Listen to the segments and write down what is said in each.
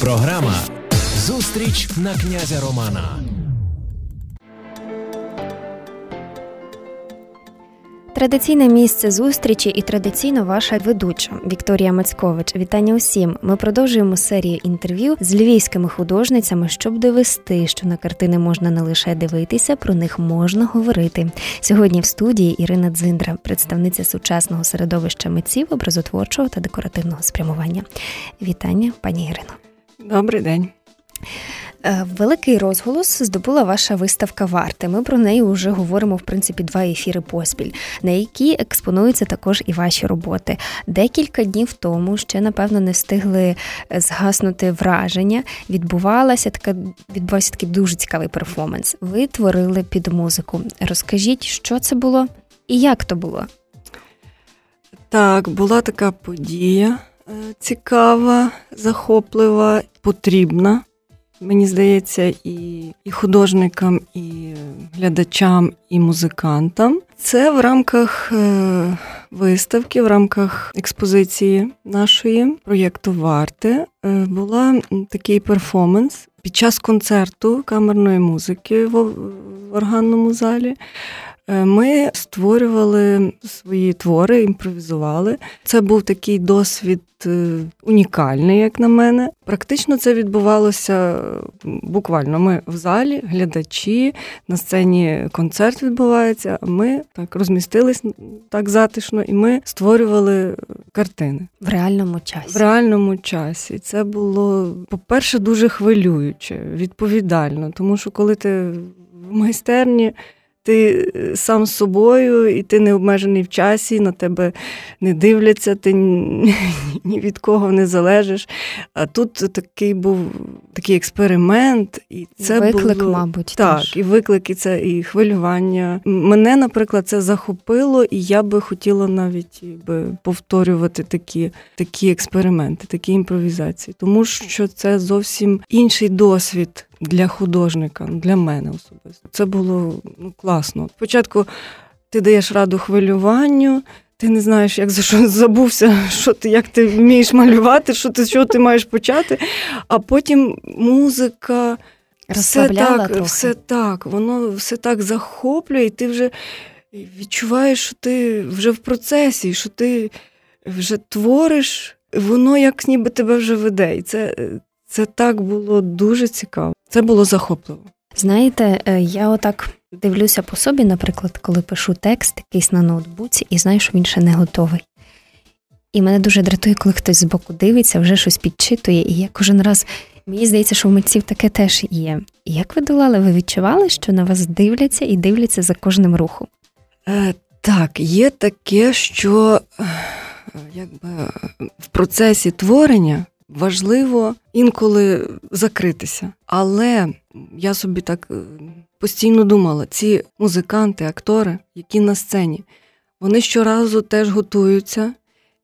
Програма Зустріч на князя Романа. Традиційне місце зустрічі і традиційно ваша ведуча Вікторія Мацькович. Вітання усім. Ми продовжуємо серію інтерв'ю з львівськими художницями, щоб довести, що на картини можна не лише дивитися, про них можна говорити. Сьогодні в студії Ірина Дзиндра, представниця сучасного середовища митців, образотворчого та декоративного спрямування. Вітання, пані Ірино. Добрий день. Е, великий розголос здобула ваша виставка варти. Ми про неї вже говоримо в принципі два ефіри поспіль, на які експонуються також і ваші роботи. Декілька днів тому ще напевно не встигли згаснути враження. Відбувалася така відбувався такий дуже цікавий перформанс. Ви творили під музику. Розкажіть, що це було і як то було? Так, була така подія е, цікава, захоплива, потрібна мені здається, і і художникам, і глядачам, і музикантам. Це в рамках е, виставки, в рамках експозиції нашої проєкту Варти е, була такий перформанс під час концерту камерної музики в органному залі. Е, ми створювали свої твори, імпровізували. Це був такий досвід е, унікальний, як на мене. Практично це відбувалося буквально. Ми в залі, глядачі, на сцені концерт відбувається. а Ми так розмістились так затишно, і ми створювали картини в реальному часі. В реальному часі це було, по-перше, дуже хвилююче, відповідально, тому що коли ти в майстерні ти е, сам з собою, і ти не обмежений в часі, на тебе не дивляться, ти ні від кого не залежиш. А тут такий був такий експеримент, і це виклик, було... мабуть. Так, теж. і виклики це і хвилювання. Мене, наприклад, це захопило, і я би хотіла навіть би повторювати такі, такі експерименти, такі імпровізації, тому що це зовсім інший досвід для художника, для мене особисто. Це було ну, класно. Спочатку ти даєш раду хвилюванню. Ти не знаєш, як за що забувся, що ти, як ти вмієш малювати, що ти що ти маєш почати. А потім музика, все так, трохи. все так, воно все так захоплює, і ти вже відчуваєш, що ти вже в процесі, що ти вже твориш, воно як ніби тебе вже веде. І це, це так було дуже цікаво. Це було захопливо. Знаєте, е, я отак дивлюся по собі, наприклад, коли пишу текст якийсь на ноутбуці і знаю, що він ще не готовий. І мене дуже дратує, коли хтось збоку дивиться, вже щось підчитує, і я кожен раз мені здається, що в митців таке теж є. Як ви долали, ви відчували, що на вас дивляться і дивляться за кожним рухом? Е, Так, є таке, що е, якби в процесі творення важливо інколи закритися. Але я собі так е, постійно думала: ці музиканти, актори, які на сцені, вони щоразу теж готуються.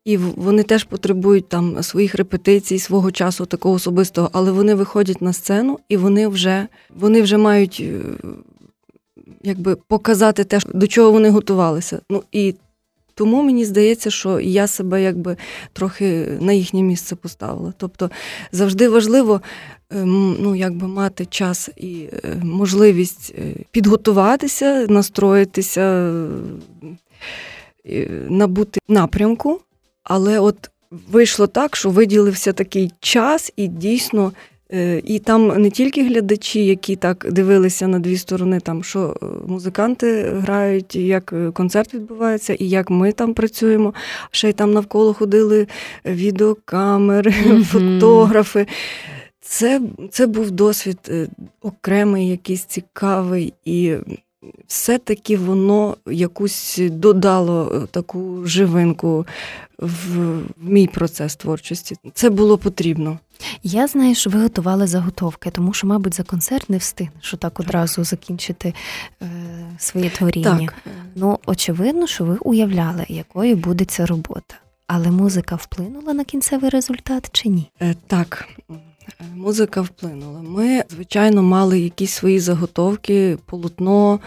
І вони теж потребують там своїх репетицій, свого часу такого особистого, але вони виходять на сцену і вони вже вони вже мають е, якби показати те, до чого вони готувалися. Ну і тому мені здається, що я себе якби трохи на їхнє місце поставила. Тобто завжди важливо ем, ну, якби мати час і е, можливість е, підготуватися, настроїтися, набути напрямку, але от вийшло так, що виділився такий час, і дійсно Е, і там не тільки глядачі, які так дивилися на дві сторони, там що е, музиканти грають, як е, концерт відбувається, і як ми там працюємо. Ще й там навколо ходили відеокамери, mm-hmm. фотографи. Це це був досвід окремий, якийсь цікавий, і все-таки воно якусь додало таку живинку в мій процес творчості. Це було потрібно. Я знаю, що ви готували заготовки, тому що, мабуть, за концерт не встигнеш що так одразу закінчити е, своє творіння. Так. Ну, очевидно, що ви уявляли, якою буде ця робота. Але музика вплинула на кінцевий результат чи ні? Е, так. Музика вплинула. Ми, звичайно, мали якісь свої заготовки, полотно,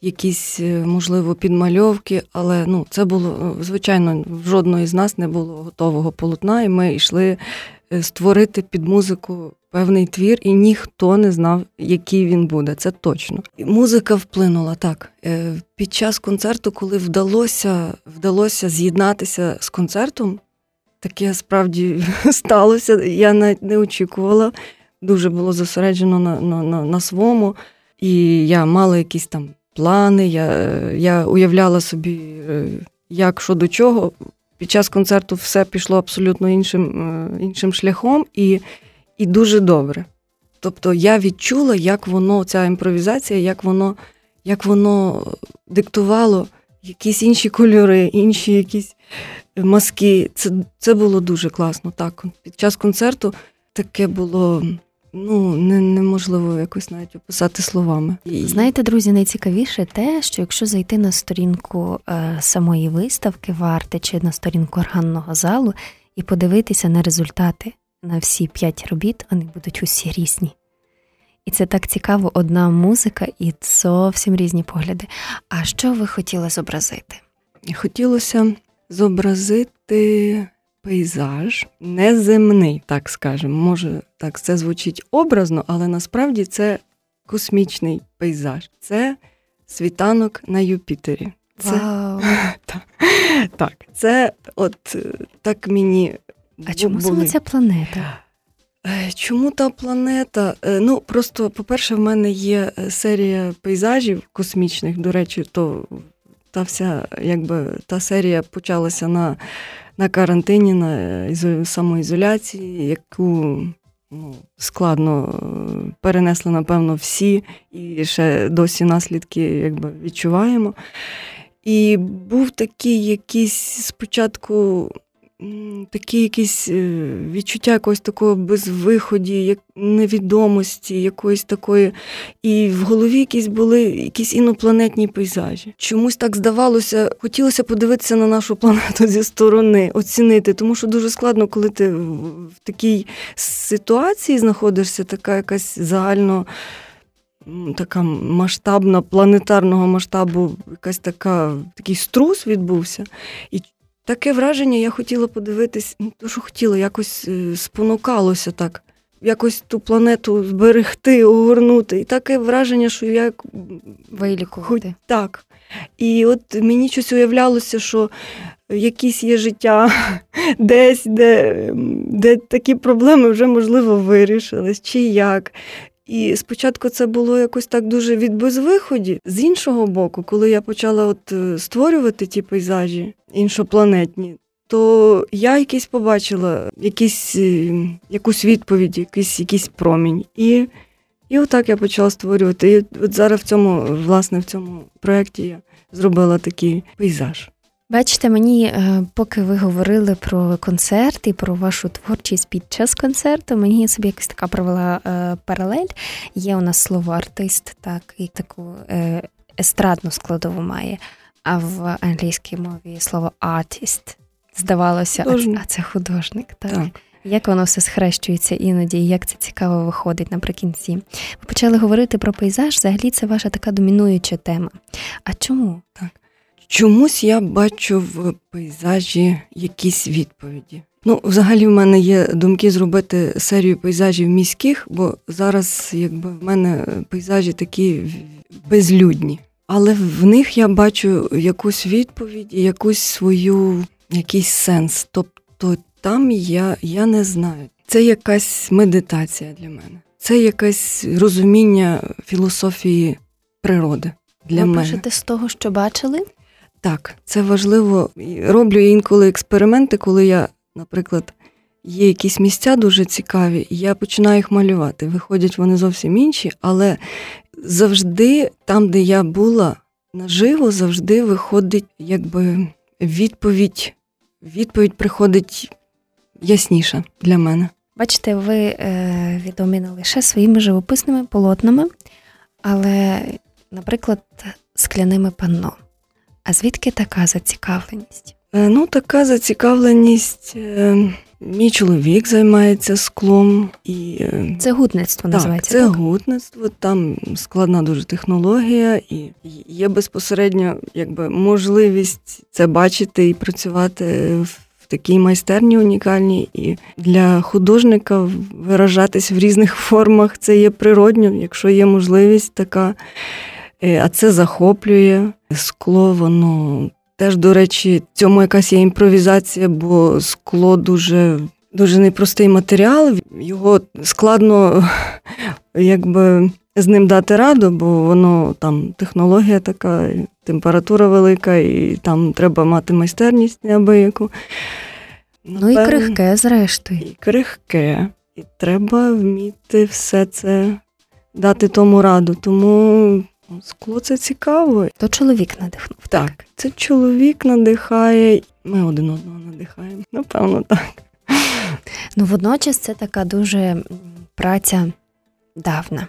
якісь, е, можливо, підмальовки, але ну, це було, звичайно, в жодної з нас не було готового полотна, і ми йшли е, створити під музику певний твір, і ніхто не знав, який він буде. Це точно. Музика вплинула так. Е, під час концерту, коли вдалося вдалося з'єднатися з концертом, таке справді сталося. Я навіть не очікувала. Дуже було зосереджено на, на, на, на своєму. І я мала якісь там плани. Я, Я уявляла собі, е, як що до чого. Під час концерту все пішло абсолютно іншим е, іншим шляхом і і дуже добре. Тобто я відчула, як воно, ця імпровізація, як воно як воно диктувало якісь інші кольори, інші якісь маски. Це це було дуже класно. Так, Під час концерту таке було ну, не, неможливо якось навіть описати словами. Знаєте, друзі, найцікавіше те, що якщо зайти на сторінку е, самої виставки варти чи на сторінку органного залу і подивитися на результати на всі п'ять робіт, вони будуть усі різні. І це так цікаво, одна музика і зовсім різні погляди. А що ви хотіли зобразити? Хотілося зобразити пейзаж неземний, так скажемо. Може, так це звучить образно, але насправді це космічний пейзаж. Це світанок на Юпітері. Це, Вау! Так, так, це от е, так мені. А чому саме ця планета? Е, чому та планета? Е, ну, просто, по-перше, в мене є серія пейзажів космічних. До речі, то та вся якби та серія почалася на на карантині, на самоізоляції, яку ну, складно е, перенесли, напевно, всі, і ще досі наслідки якби, відчуваємо. І був такий якийсь спочатку такі якісь е, відчуття якогось такого безвиході, як невідомості, якоїсь такої. І в голові якісь були якісь інопланетні пейзажі. Чомусь так здавалося, хотілося подивитися на нашу планету зі сторони, оцінити, тому що дуже складно, коли ти в такій ситуації знаходишся, така якась загально. Така масштабна, планетарного масштабу, якась така такий струс відбувся. І Таке враження я хотіла подивитись, ну то що хотіла, якось е, спонукалося так, якось ту планету зберегти, огорнути. І таке враження, що я Вилікувати. так. І от мені щось уявлялося, що якісь є життя десь, де де такі проблеми вже, можливо, вирішились, чи як. І спочатку це було якось так дуже від безвиході. З іншого боку, коли я почала от е, створювати ті пейзажі іншопланетні, то я якийсь побачила якісь, е, якусь відповідь, якийсь якийсь промінь. І і отак я почала створювати. І от зараз в цьому, власне, в цьому проєкті я зробила такий пейзаж. Бачите, мені, е, поки ви говорили про концерт і про вашу творчість під час концерту, мені собі якось така провела е, паралель. Є у нас слово артист, так, і таку е, естрадну складову має, а в англійській мові слово artist. Здавалося, а це художник. так. так. Як воно все схрещується іноді, і як це цікаво виходить наприкінці. Ви почали говорити про пейзаж, взагалі це ваша така домінуюча тема. А чому? Так. Чомусь я бачу в пейзажі якісь відповіді. Ну, взагалі, в мене є думки зробити серію пейзажів міських, бо зараз, якби в мене пейзажі такі безлюдні. Але в них я бачу якусь відповідь, якусь свою, якийсь сенс. Тобто там я, я не знаю. Це якась медитація для мене, це якесь розуміння філософії природи. Для Ви мене. пишете з того, що бачили? Так, це важливо. Роблю інколи експерименти, коли я, наприклад, є якісь місця дуже цікаві, і я починаю їх малювати. Виходять вони зовсім інші, але завжди, там, де я була наживо, завжди виходить, якби відповідь, відповідь приходить ясніша для мене. Бачите, ви е, відомі не лише своїми живописними полотнами, але, наприклад, скляними панно. А звідки така зацікавленість? Е, ну, така зацікавленість. Е, мій чоловік займається склом і е, це гутництво називається. Це так? гутництво, там складна дуже технологія, і є безпосередньо якби можливість це бачити і працювати в такій майстерні унікальній, і для художника виражатись в різних формах це є природньо, якщо є можливість така. Е, а це захоплює скло, воно теж, до речі, в цьому якась є імпровізація, бо скло дуже дуже непростий матеріал. Його складно якби з ним дати раду, бо воно там технологія така, температура велика, і там треба мати майстерність неабияку. Ну і крихке, зрештою. І крихке. І треба вміти все це дати тому раду. Тому скло це цікаво. То чоловік надихнув. Так, це чоловік надихає, ми один одного надихаємо. Напевно, так. Ну, водночас це така дуже праця давна.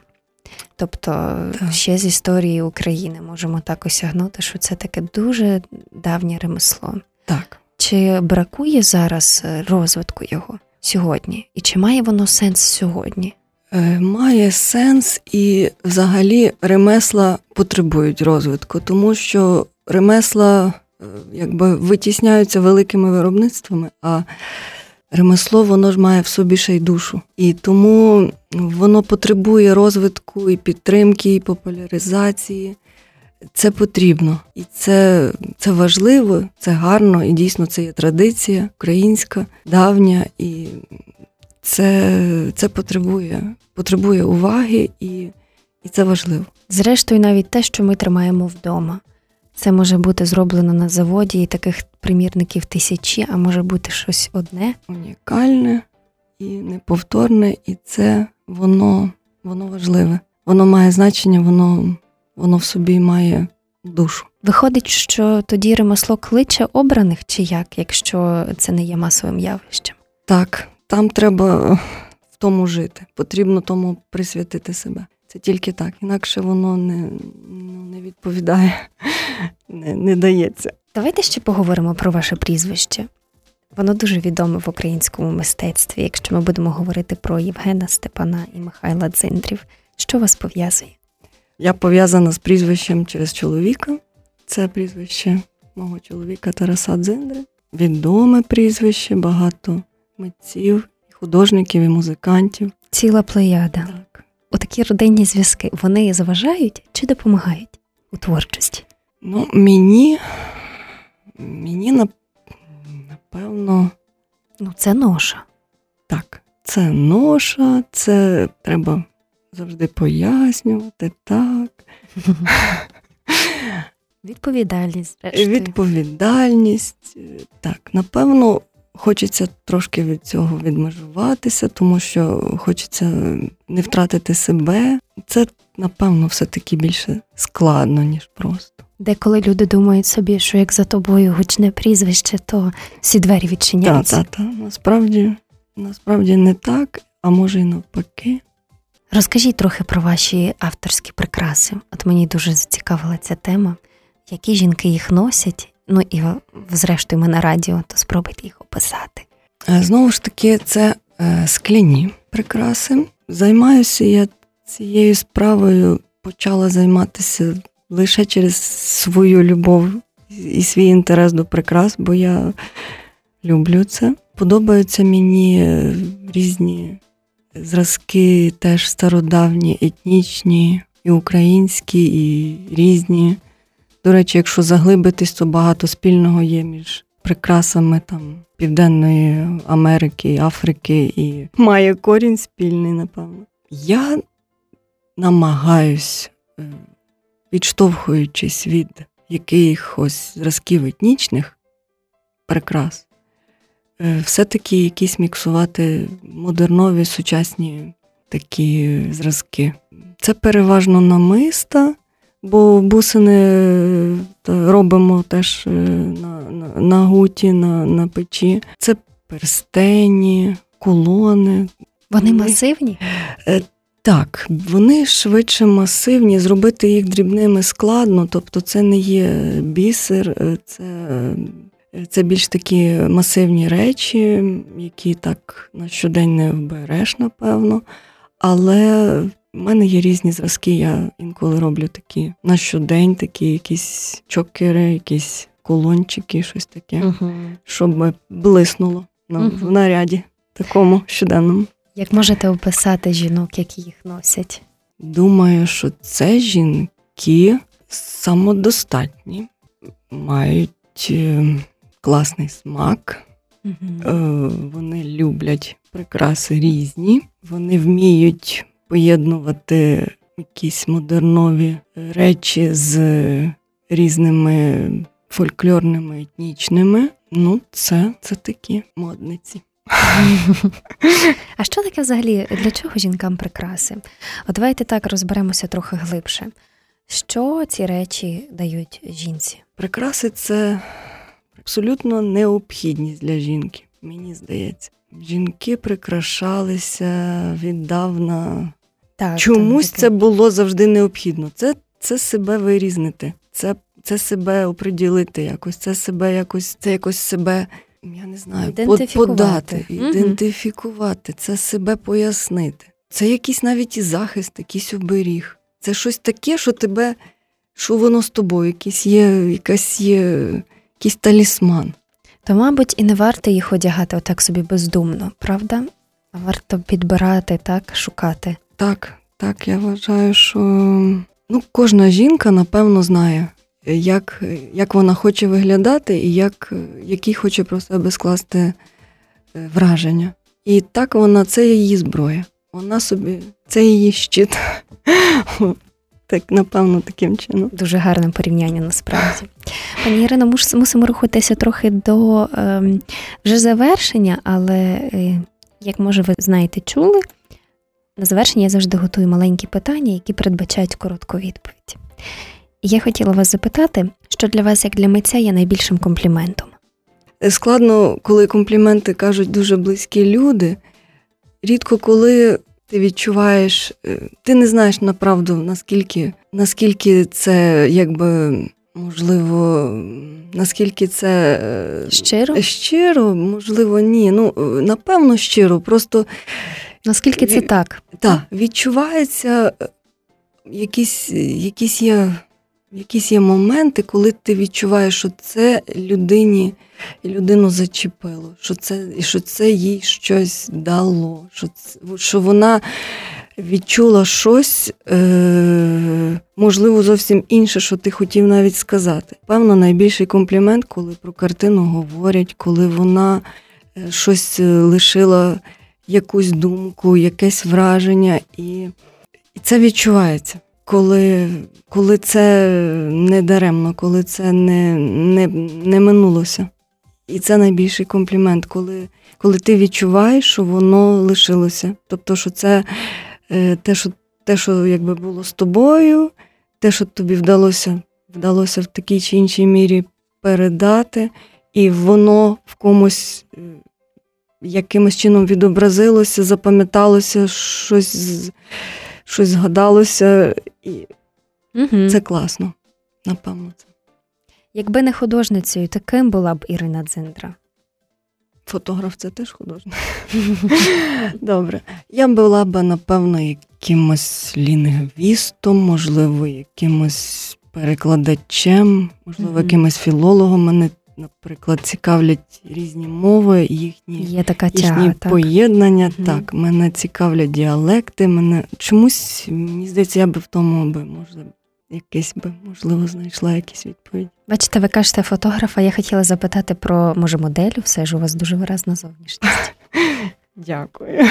Тобто, так. ще з історії України можемо так осягнути, що це таке дуже давнє ремесло. Так. Чи бракує зараз е, розвитку його сьогодні? І чи має воно сенс сьогодні? Е, має сенс, і взагалі ремесла потребують розвитку, тому що ремесла е, якби витісняються великими виробництвами. а Ремесло воно ж має в собі ще й душу, і тому воно потребує розвитку і підтримки, і популяризації. Це потрібно, і це це важливо, це гарно, і дійсно це є традиція українська, давня, і це це потребує потребує уваги, і, і це важливо. Зрештою, навіть те, що ми тримаємо вдома. Це може бути зроблено на заводі, і таких примірників тисячі, а може бути щось одне. Унікальне і неповторне, і це воно воно важливе. Воно має значення, воно, воно в собі має душу. Виходить, що тоді ремесло кличе обраних чи як, якщо це не є масовим явищем? Так, там треба в тому жити. Потрібно тому присвятити себе. Це тільки так, інакше воно не ну, не відповідає, не, не дається. Давайте ще поговоримо про ваше прізвище. Воно дуже відоме в українському мистецтві, якщо ми будемо говорити про Євгена Степана і Михайла Дзиндрів. Що вас пов'язує? Я пов'язана з прізвищем через чоловіка. Це прізвище мого чоловіка Тараса Дзиндри. Відоме прізвище, багато митців, і художників, і музикантів. Ціла плеяда. Так. Отакі родинні зв'язки вони заважають чи допомагають у творчості? Ну, мені, мені напевно. Ну, це ноша. Так, це ноша, це треба завжди пояснювати, так. Відповідальність. Відповідальність. Так, напевно, Хочеться трошки від цього відмежуватися, тому що хочеться не втратити себе. Це, напевно, все-таки більше складно, ніж просто. Деколи люди думають собі, що як за тобою гучне прізвище, то всі двері відчиняються. Так, так, так. Насправді, насправді не так, а може й навпаки. Розкажіть трохи про ваші авторські прикраси. От мені дуже зацікавила ця тема. Які жінки їх носять Ну і зрештою ми на радіо, то спробуйте їх описати. Е, знову ж таки, це е, скляні прикраси. Займаюся я цією справою, почала займатися лише через свою любов і свій інтерес до прикрас, бо я люблю це. Подобаються мені е, різні зразки, теж стародавні, етнічні, і українські, і різні. До речі, якщо заглибитись, то багато спільного є між прикрасами там Південної Америки, Африки і має корінь спільний, напевно. Я намагаюсь, е, відштовхуючись від якихось зразків етнічних прикрас, е, все-таки якісь міксувати модернові сучасні такі зразки. Це переважно намиста бо бусини робимо теж е, на на, на гуті, на на печі. Це перстені, колони. Вони масивні? Е, так, вони швидше масивні, зробити їх дрібними складно, тобто це не є бісер, е, це це більш такі масивні речі, які так на щодень не вбереш, напевно. Але у мене є різні зразки, я інколи роблю такі на щодень, такі якісь чокери, якісь кулончики, щось таке, Угу. щоб блиснуло ну, Мгм. в наряді такому щоденному. Як можете описати жінок, які їх носять? Думаю, що це жінки самодостатні, мають е, класний смак, Угу. вони люблять прикраси різні, вони вміють поєднувати якісь модернові речі з різними фольклорними етнічними. Ну, це, це такі модниці. А що таке взагалі для чого жінкам прикраси? От давайте так розберемося трохи глибше. Що ці речі дають жінці? Прикраси це абсолютно необхідність для жінки, мені здається. Жінки прикрашалися віддавна. Так, Чомусь це було завжди необхідно. Це, це себе вирізнити, це, це себе оприділити якось, це себе якось, це якось себе, я не знаю, Ідентифікувати. подати, ідентифікувати, це себе пояснити. Це якийсь навіть і захист, якийсь оберіг. Це щось таке, що тебе, що воно з тобою, якийсь є, якась є, якийсь талісман. То, мабуть, і не варто їх одягати отак собі бездумно, правда? А варто підбирати, так, шукати. Так, так, я вважаю, що ну, кожна жінка, напевно, знає, як, як вона хоче виглядати і як, які хоче про себе скласти е, враження. І так вона, це її зброя. Вона собі, це її щит. Так, напевно, таким чином. Дуже гарне порівняння насправді. Пані Ірино, мусимо рухатися трохи до ем, вже завершення, але е, як може ви знаєте, чули, на завершення я завжди готую маленькі питання, які передбачають коротку відповідь. І я хотіла вас запитати, що для вас, як для митця, є найбільшим компліментом? Е, Складно, коли компліменти кажуть дуже близькі люди. Рідко коли ти відчуваєш, е, ти не знаєш направду, наскільки, наскільки це якби можливо, наскільки це е, Щиро? щиро, можливо, ні. Ну, напевно, щиро. Просто Наскільки це так? так, відчувається е, якісь, якісь, є, якісь є моменти, коли ти відчуваєш, що це людині, людину зачепило, що це, що це їй щось дало, що, це, що вона відчула щось, е, можливо, зовсім інше, що ти хотів навіть сказати. Певно, найбільший комплімент, коли про картину говорять, коли вона е, щось лишила якусь думку, якесь враження, і, і це відчувається. Коли, коли це не даремно, коли це не, не, не минулося. І це найбільший комплімент, коли, коли ти відчуваєш, що воно лишилося. Тобто, що це е, те, що, те, що якби було з тобою, те, що тобі вдалося, вдалося в такій чи іншій мірі передати, і воно в комусь е, якимось чином відобразилося, запам'яталося, щось, щось згадалося, і Угу. це класно, напевно. Це. Якби не художницею, то ким була б Ірина Дзиндра? Фотограф це теж художник. Добре. Я була б, напевно, якимось лінгвістом, можливо, якимось перекладачем, можливо, якимось філологом. Мене, наприклад, цікавлять різні мови, їхні, Є така їхні так? поєднання. Мгм. Так, мене цікавлять діалекти. Мене чомусь, мені здається, я би в тому би, можливо, якесь би, можливо, знайшла якісь відповіді. Бачите, ви кажете фотографа. Я хотіла запитати про може моделю. Все ж у вас дуже виразна зовнішність. Дякую.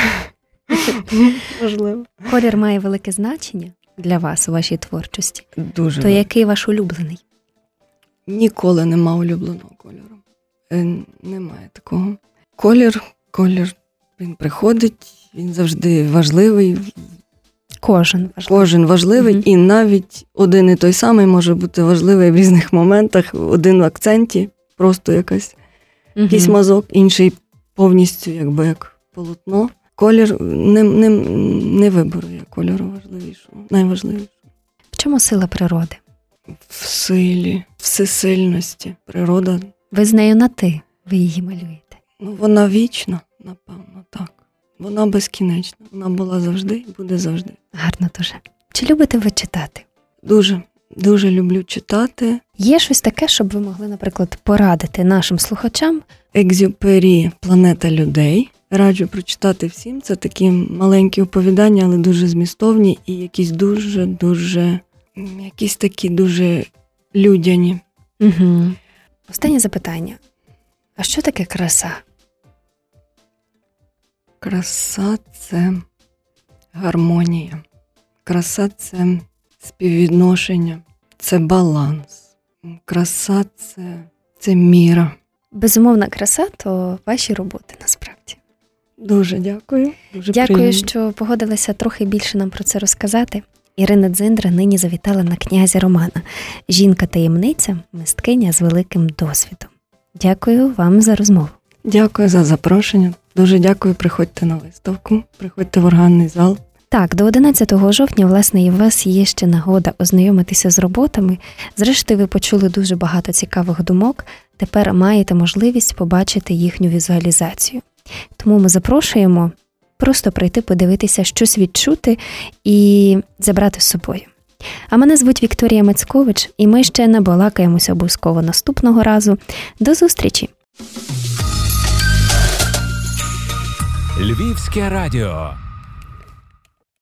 Можливо. Колір має велике значення для вас у вашій творчості. Дуже То який ваш улюблений? Ніколи нема улюбленого кольору. Е, Немає такого. Колір, колір, він приходить, він завжди важливий, Кожен важливий. кожен важливий, Мгм. і навіть один і той самий може бути важливий в різних моментах. Один в акценті, просто якась, Мгм. якийсь мазок, інший повністю, якби як полотно. Колір не, не, не вибору я кольору важливішого, найважливішого. В чому сила природи? В силі, всесильності. Природа Ви з нею на ти, ви її малюєте. Ну, вона вічна, напевно, так. Вона безкінечна. Вона була завжди і буде завжди. Гарно дуже. Чи любите ви читати? Дуже. Дуже люблю читати. Є щось таке, щоб ви могли, наприклад, порадити нашим слухачам. Екзюпері Планета людей. Раджу прочитати всім. Це такі маленькі оповідання, але дуже змістовні і якісь дуже, дуже, якісь такі дуже людяні. Угу. Останнє запитання. А що таке краса? Краса це гармонія. Краса це співвідношення, це баланс. Краса це, це міра. Безумовна краса то ваші роботи насправді. Дуже дякую. Дуже Дякую, приємно. що погодилися трохи більше нам про це розказати. Ірина Дзиндра нині завітала на князя Романа, жінка-таємниця, мисткиня з великим досвідом. Дякую вам за розмову. Дякую за запрошення. Дуже дякую. Приходьте на виставку, приходьте в органний зал. Так, до 11 жовтня, власне, і у вас є ще нагода ознайомитися з роботами. Зрештою, ви почули дуже багато цікавих думок. Тепер маєте можливість побачити їхню візуалізацію. Тому ми запрошуємо просто прийти подивитися, щось відчути і забрати з собою. А мене звуть Вікторія Мацькович, і ми ще набалакаємося обов'язково наступного разу. До зустрічі! Львівське радіо.